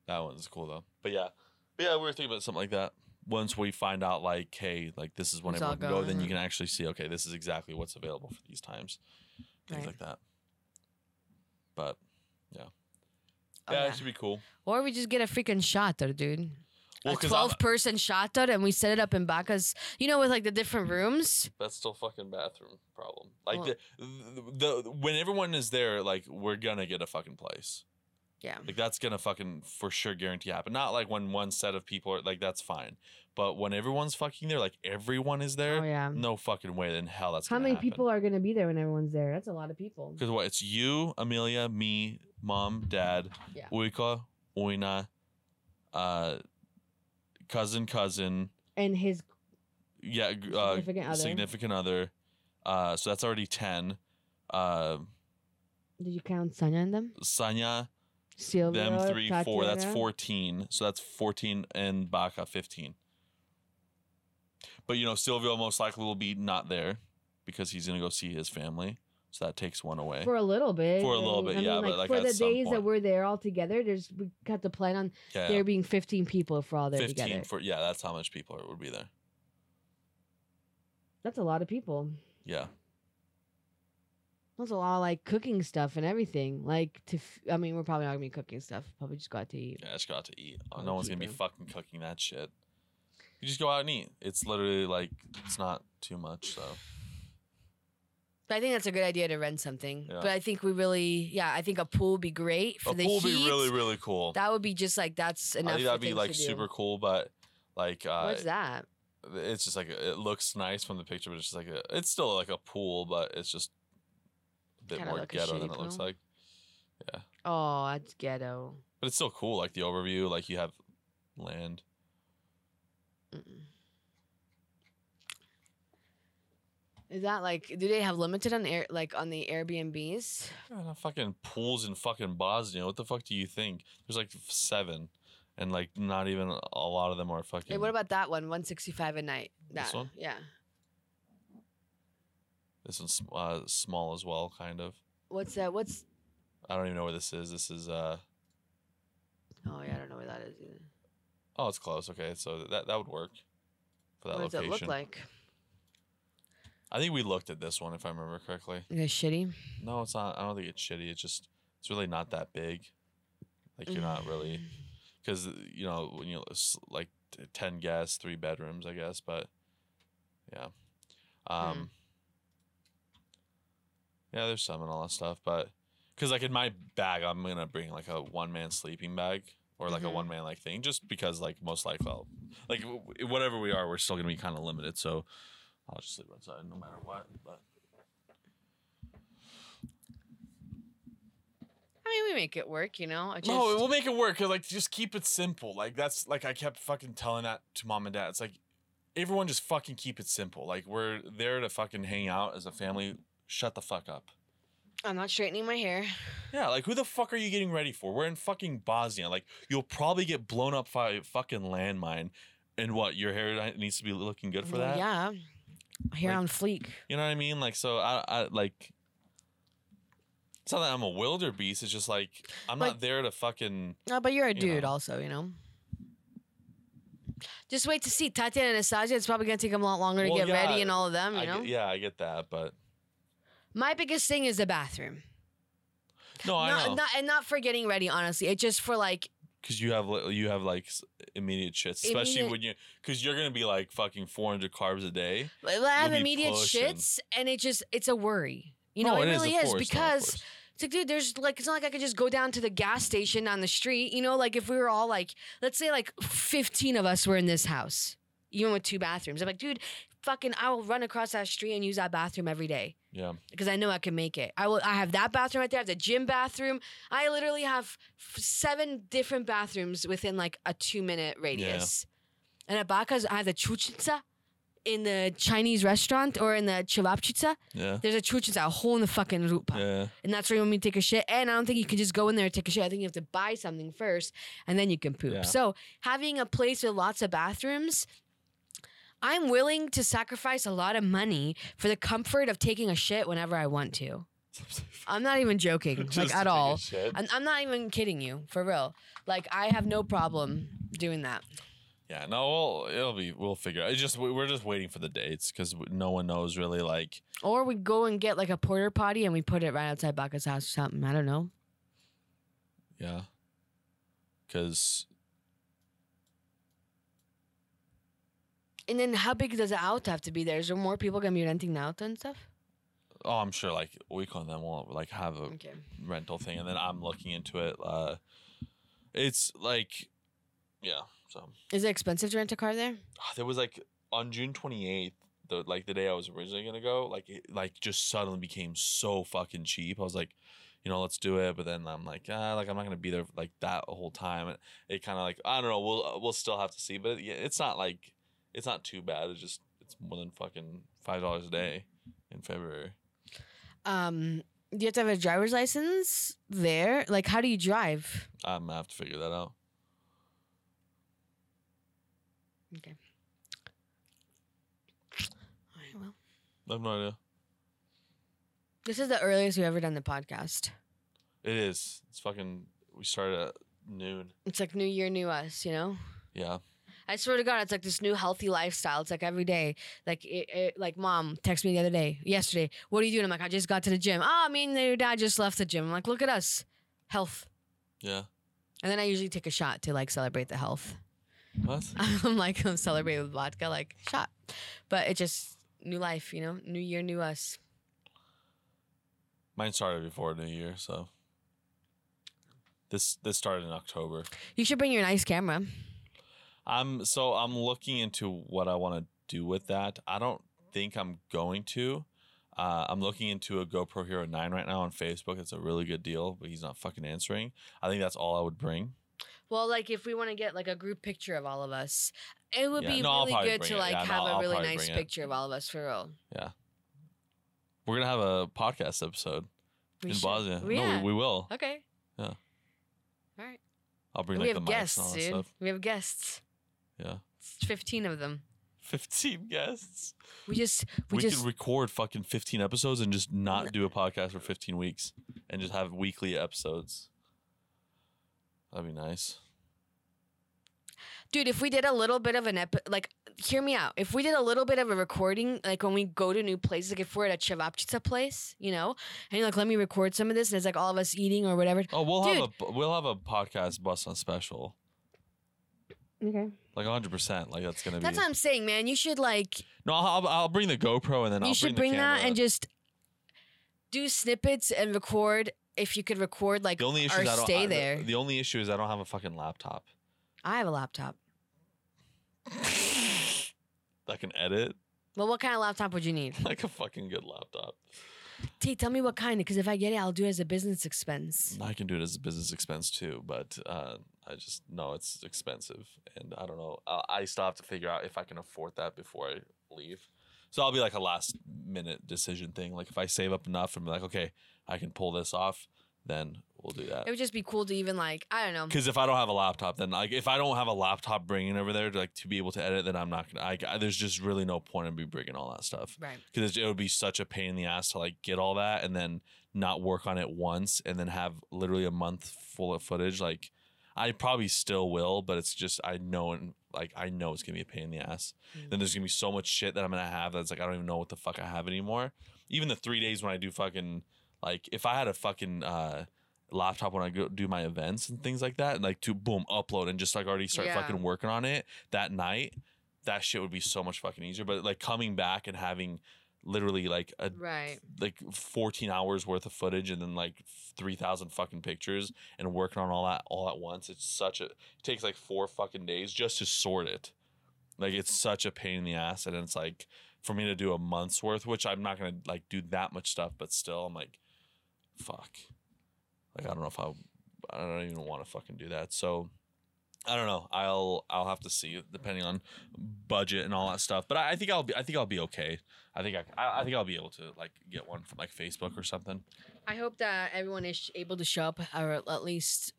That one's cool though. But yeah, but yeah, we were thinking about something like that. Once we find out, like, hey, like this is when It's all everyone can go, then you can actually see, okay, this is exactly what's available for these times, things Right. like that. But yeah, Oh, yeah, yeah. it should be cool. Or we just get a freaking shot, though, dude. Well, a 'cause I'm- 12 person shot, though, and we set it up in Baka's, you know, with like the different rooms. That's still fucking bathroom problem. Like Well- the, the, the when everyone is there, like we're gonna get a fucking place. Yeah. Like that's gonna fucking for sure guarantee happen. Not like when one set of people are like that's fine, but when everyone's fucking there, like everyone is there. Oh, yeah. No fucking way Then hell that's How gonna many happen. people are going to be there when everyone's there? That's a lot of people. Because what? It's you, Amelia, me, mom, dad, Yeah. Ujka, Ujna, uh, cousin, cousin, And his yeah, uh, Significant other. significant other. Uh, so that's already ten. Uh, Did you count Sanya in them? Sanya, Silvio, them three, four. That's fourteen. So that's fourteen, and Baka fifteen. But you know, Silvio most likely will be not there because he's gonna go see his family. So that takes one away. For a little bit. For a little I bit, mean, yeah, but, like, for the days that we're there all together, there's we got to plan on yeah, there being 15 people for all there fifteen together. for yeah. That's how much people are, would be there. That's a lot of people. Yeah. That's a lot of like cooking stuff and everything. Like to, f- I mean, we're probably not gonna be cooking stuff. Probably just go out to eat. Yeah, I just go out to eat. Oh, no one's gonna be fucking cooking that shit. You just go out and eat. It's literally like it's not too much. So But I think that's a good idea to rent something. Yeah. But I think we really, yeah, I think a pool would be great for a the pool would heat. be really really cool. that would be just like that's I enough. think that'd be things like to do. super cool, but like uh, What's that? it's just like it looks nice from the picture, but it's just like a, it's still like a pool, but it's just a bit Kinda more like a ghetto than shitty it looks pool. like. Yeah, Oh, that's ghetto. But it's still cool, like the overview, like you have land. Mm-mm. Is that like? Do they have limited on air like on the Airbnbs? Yeah, fucking pools in fucking Bosnia. What the fuck do you think? There's like seven, and like not even a lot of them are fucking. Hey, what about that one? One sixty five a night. This one? Yeah. this one's uh, small as well, kind of. What's that? What's? I don't even know where this is. This is uh Oh yeah, I don't know where that is either. oh, it's close. Okay, so that that would work for that what does location. it look like? I think we looked at this one if I remember correctly. A shitty. No, it's not. I don't think it's shitty. It's just it's really not that big. Like you're not really because you know when you like ten guests, three bedrooms, I guess. But yeah, um, yeah, there's some and all that stuff. But because like in my bag, I'm gonna bring like a one man sleeping bag or like a Mhm. one man like thing, just because like most likely, I'll, like whatever we are, we're still gonna be kind of limited. So I'll just sleep outside no matter what. But I mean, we make it work, you know. I just, No, we'll make it work. Cause like just keep it simple. Like that's like I kept fucking telling that to mom and dad. It's like everyone just fucking keep it simple. Like we're there to fucking hang out as a family. Shut the fuck up. I'm not straightening my hair. Yeah, like who the fuck are you getting ready for? We're in fucking Bosnia. Like you'll probably get blown up by a fucking landmine. And what your hair needs to be looking good for that. Yeah. Hair Like- on fleek. You know what I mean? Like so, I, I like. It's not that I'm a wildebeest. It's just like I'm But- not there to fucking. No, but you're a You dude, know. also. You know. Just wait to see Tatiana and Anastasia. It's probably gonna take them a lot longer to get yeah, ready and all of them. You I know. get, yeah, I get that, but My biggest thing is the bathroom. no, I not, know. not and not for getting ready. Honestly, it's just for like Because you have li- you have like s- immediate shits, especially Immediate- when you because you're gonna be like fucking 400 carbs a day. Like, I have You'll be immediate pushing. shits, and it just it's a worry. You know, No, it, it is, really of is, course, no, of because course. it's like, dude, there's like it's not like I could just go down to the gas station on the street. You know, like if we were all like, let's say like 15 of us were in this house, even with two bathrooms. I'm like, dude, fucking, I will run across that street and use that bathroom every day Yeah, because I know I can make it. I will. I have that bathroom right there. I have the gym bathroom. I literally have f- seven different bathrooms within like a two minute radius. Yeah. And at Baka's, I have the chuchitsa in the Chinese restaurant or in the cevapcica. yeah, There's a chuchitsa, a hole in the fucking rupa. yeah. And that's where you want me to take a shit. And I don't think you can just go in there and take a shit. I think you have to buy something first and then you can poop. Yeah. So having a place with lots of bathrooms, I'm willing to sacrifice a lot of money for the comfort of taking a shit whenever I want to. I'm not even joking, Just like at all. I'm, I'm not even kidding you, for real. Like I have no problem doing that. Yeah, no, we'll, it'll be. We'll figure. it. It's just we- we're just waiting for the dates because no one knows really. Like, Or we go and get like a porter potty and we put it right outside Baka's house or something. I don't know. yeah, because And then how big does the auto have to be there? Is there more people gonna be renting the auto and stuff? oh, I'm sure like week on them will like have a Okay. rental thing, and then I'm looking into it. Uh, it's like, yeah. So Is it expensive to rent a car there? Ah, there was like on June 28th, the like the day I was originally gonna go, like it like just suddenly became so fucking cheap. I was like, you know, let's do it. But then I'm like, ah, like I'm not gonna be there like that whole time. It, it kind of like I don't know. We'll we'll still have to see, but yeah, it's not like it's not too bad. It's just it's more than fucking five dollars a day in February. Um, do you have to have a driver's license there? Like, how do you drive? I'm gonna have to figure that out. Okay. All right, well, I have no idea. this is the earliest we've ever done the podcast. It is. It's fucking. We started at noon. It's like New Year, new us, you know. Yeah. I swear to God, it's like this new healthy lifestyle. It's like every day, like it, it, like mom texted me the other day, yesterday. What are you doing? I'm like, I just got to the gym. Ah, oh, I mean, your dad just left the gym. I'm like, look at us, health. Yeah. And then I usually take a shot to like celebrate the health. What? I'm like, I'm celebrating with vodka, like shot. But it just new life, you know, new year, new us. Mine started before New Year, so this this started in October. You should bring your nice camera. I'm so I'm looking into what I want to do with that. I don't think I'm going to. Uh, I'm looking into a GoPro Hero 9 right now on Facebook. It's a really good deal, but he's not fucking answering. I think that's all I would bring. Well, like if we want to get like a group picture of all of us, it would Yeah, be no, really good to it. like Yeah, no, have I'll a really nice it. picture of all of us for real. Yeah. We're gonna have a podcast episode We in should- Bosnia. Yeah. No, we, we will. Okay. Yeah. All right. I'll bring we like the mics guests, and all that dude. stuff. We have guests. Yeah. Fifteen of them. 15 guests. We just we, We, just could record fucking 15 episodes and just not do a podcast for 15 weeks and just have weekly episodes. That'd be nice. dude. If we did a little bit of an epi- like, hear me out. If we did a little bit of a recording, like when we go to new places, like if we're at a cevapcica place, you know, and you're like, let me record some of this, and it's like all of us eating or whatever. Oh, we'll Dude. have a we'll have a podcast bus on special. Okay. Like 100%. Like that's going to be That's what I'm saying, man. You should like No, I'll, I'll bring the GoPro and then I'll you should bring, bring, the that and just do snippets and record. If you could record like the only issue or is I don't stay I- the- there. The, only issue is I don't have a fucking laptop. I have a laptop. that can edit Well, what kind of laptop would you need? like a fucking good laptop. T, tell me what kind, because if I get it, I'll do it as a business expense. I can do it as a business expense too, but uh, I just know it's expensive, and I don't know. I, I still have to figure out if I can afford that before I leave. So I'll be like a last minute decision thing. Like if I save up enough and be like, okay, I can pull this off, then we'll do that. It would just be cool to even like I don't know. Because if I don't have a laptop, then like if I don't have a laptop bringing over there to like to be able to edit, then I'm not gonna. I, I- there's just really no point in me bringing all that stuff Right. because it would be such a pain in the ass to like get all that and then not work on it once and then have literally a month full of footage. Like I probably still will, but it's just I know and like I know it's gonna be a pain in the ass. Mm. Then there's gonna be so much shit that I'm gonna have that's like I don't even know what the fuck I have anymore. Even the three days when I do fucking like if I had a fucking uh laptop when I go do my events and things like that, and like to boom upload and just like already start Yeah. fucking working on it that night. That shit would be so much fucking easier. But like coming back and having literally like a Right. like 14 hours worth of footage and then like 3000 fucking pictures and working on all that all at once it's such a it takes like four fucking days just to sort it like it's such a pain in the ass and it's like for me to do a month's worth which i'm not gonna like do that much stuff but still i'm like fuck like i don't know if i i don't even want to fucking do that so I don't know. I'll I'll have to see depending on budget and all that stuff. But I, I think I'll be I think I'll be okay. I think I, I I think I'll be able to like get one from like Facebook or something. I hope that everyone is able to show up or at least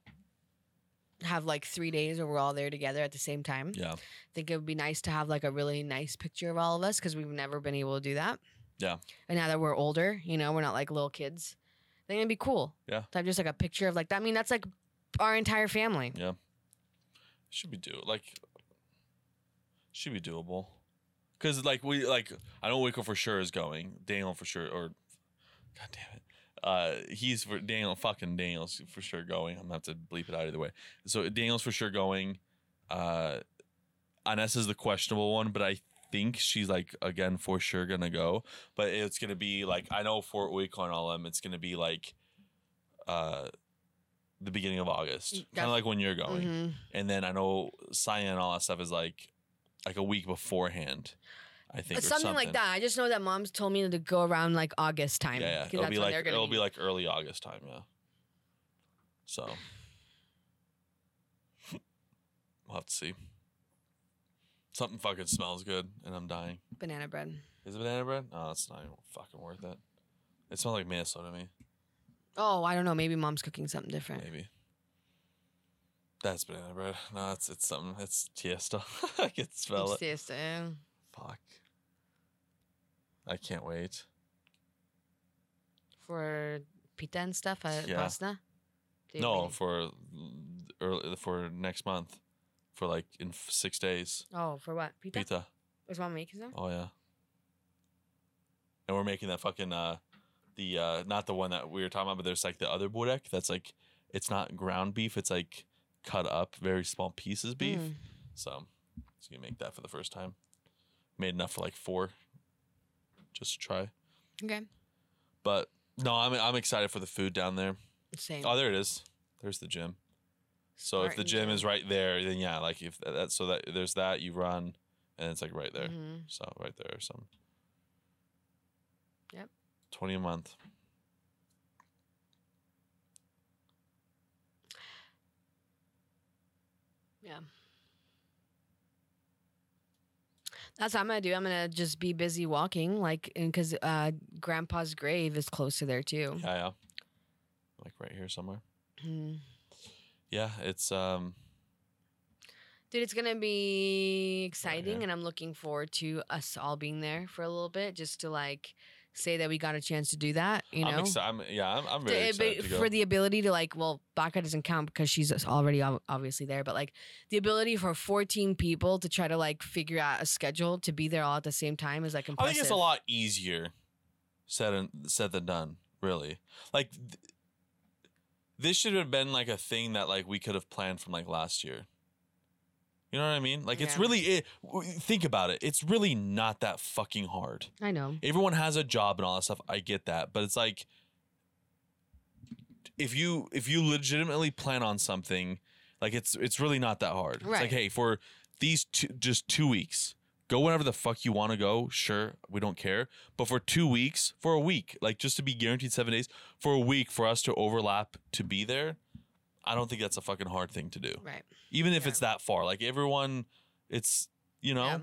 have like three days where we're all there together at the same time. Yeah. I think it would be nice to have like a really nice picture of all of us because we've never been able to do that. Yeah. And now that we're older, you know, we're not like little kids. Think it'd be cool. Yeah. To have just like a picture of like that. I mean, that's like our entire family. Yeah. Should be do like should be doable. Cause like we like I know Wickle for sure is going. Daniel for sure or God damn it. Uh he's for Daniel fucking Daniel's for sure going. I'm gonna have to bleep it out either way. So Daniel's for sure going. Uh Ines is the questionable one, but I think she's like again for sure gonna go. But it's gonna be like I know for Wickle and all them, it's gonna be like uh the beginning of August. Kind of like when you're going Mhm. and then I know signing and all that stuff is like like a week beforehand. I think or Something, like that. I just know that mom's told me to go around like August time. Yeah, yeah. It'll be like it'll be like early August time. Yeah. So we'll have to see. Something fucking smells good, and I'm dying. banana bread. Is it banana bread? No, it's not even fucking worth it. It smells like Minnesota to me. Oh, I don't know. Maybe mom's cooking something different. Maybe. That's banana bread. No, it's it's something. It's Tiesto. I can smell it. It's tasty. Fuck. I can't wait. For pita and stuff at Yeah. pasta. Do you No, for early for next month, for like in f- six days. Oh, for what? Pita? Pizza. Was mom making some? Oh yeah. And we're making that fucking uh, the uh, not the one that we were talking about, but there's like the other burek that's like it's not ground beef, it's like cut up very small pieces beef. Mm. So, just gonna make that for the first time. Made enough for like four, just to try. Okay. But no, I'm I'm excited for the food down there. Same. Oh, there it is. There's the gym. So if the gym is right there, then yeah, like if that, that's so that there's that you run, and it's like right there. Mhm. So right there, or some. Yep. Twenty a month. Yeah. That's what I'm gonna do. I'm gonna just be busy walking, like, because uh, Grandpa's grave is close to there too. Yeah, yeah. Like right here somewhere. Mm. Yeah, it's um. Dude, it's gonna be exciting, here. and I'm looking forward to us all being there for a little bit, just to like say that we got a chance to do that. You know, I'm excited. I'm, yeah, I'm, I'm The very excited to go. for the ability to like, well, Baka doesn't count because she's already obviously there, but like the ability for 14 people to try to like figure out a schedule to be there all at the same time is like impressive. I think it's a lot easier said and said than done. Really, like th- this should have been like a thing that like we could have planned from like last year. You know what I mean? Like it's really it, think about it. It's really not that fucking hard. I know. Everyone has a job and all that stuff. I get that, but it's like if you if you legitimately plan on something, like it's it's really not that hard. It's Right. like hey, for these two, just two weeks, go whenever the fuck you want to go. Sure, we don't care. But for two weeks, for a week, like just to be guaranteed seven days, for a week for us to overlap to be there, I don't think that's a fucking hard thing to do. Right. Even if Yeah. it's that far, like everyone, it's you know Yeah.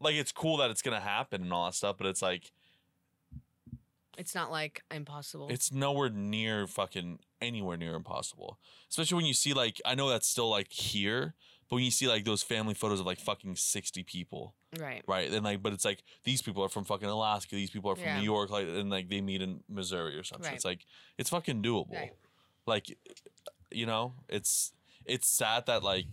like it's cool that it's gonna happen and all that stuff, but it's like It's not like impossible. it's nowhere near fucking anywhere near impossible. Especially when you see like I know that's still like here, but when you see like those family photos of like fucking sixty people, right. right? And like, but it's like these people are from fucking Alaska, these people are from Yeah. New York, like, and like they meet in Missouri or something. Right. It's like it's fucking doable. Right. Like, you know, it's it's sad that like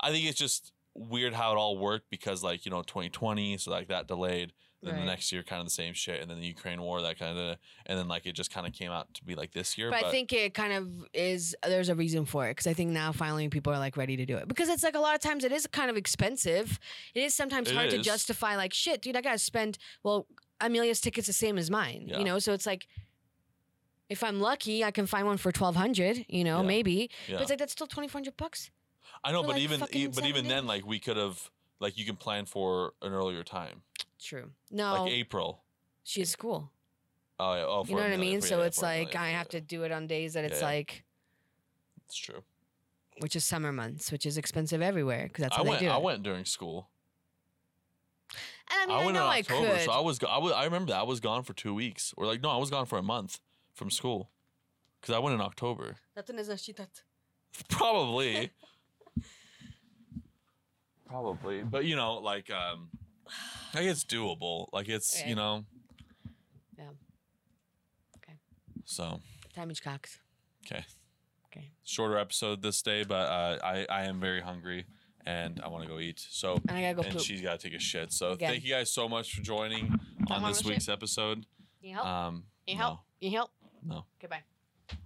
I think it's just weird how it all worked because like you know 2020, so like that delayed. Then the next year, kind of the same shit, and then the Ukraine war, that kind of, and then like it just kind of came out to be like this year. But, I think it kind of is. There's a reason for it because I think now finally people are like ready to do it because it's like a lot of times it is kind of expensive. It is sometimes It hard to justify like shit, dude. I gotta spend. Well, Amelia's ticket's the same as mine, Yeah. you know. So it's like, if I'm lucky, I can find one for twelve hundred, you know, Yeah. maybe. yeah. But it's like that's still twenty four hundred bucks. I know, for, but like, even e- but even then, like we could have like you can plan for an earlier time. True. No. Like April. She has school. Oh, yeah. oh you know what I mean? So yeah, it's like I have to do it on days that it's like. It's true. Which is summer months, which is expensive everywhere because that's what I went, they do. I went during school. And I mean, I, went I know in October, I could. So I was, I was, I remember that I was gone for two weeks, or like no, I was gone for a month from school because I went in October. Probably. Probably, but you know, like, um, like it's doable. Like it's Yeah. you know. Yeah. Okay. So Time each cocks. okay. Okay. Shorter episode this day, but uh, I I am very hungry and I want to go eat. So And I gotta go and poop. she's got to take a shit. So Again. thank you guys so much for joining on wanna this go week's episode. You help? Um, you help? You help? no, no. Okay, bye.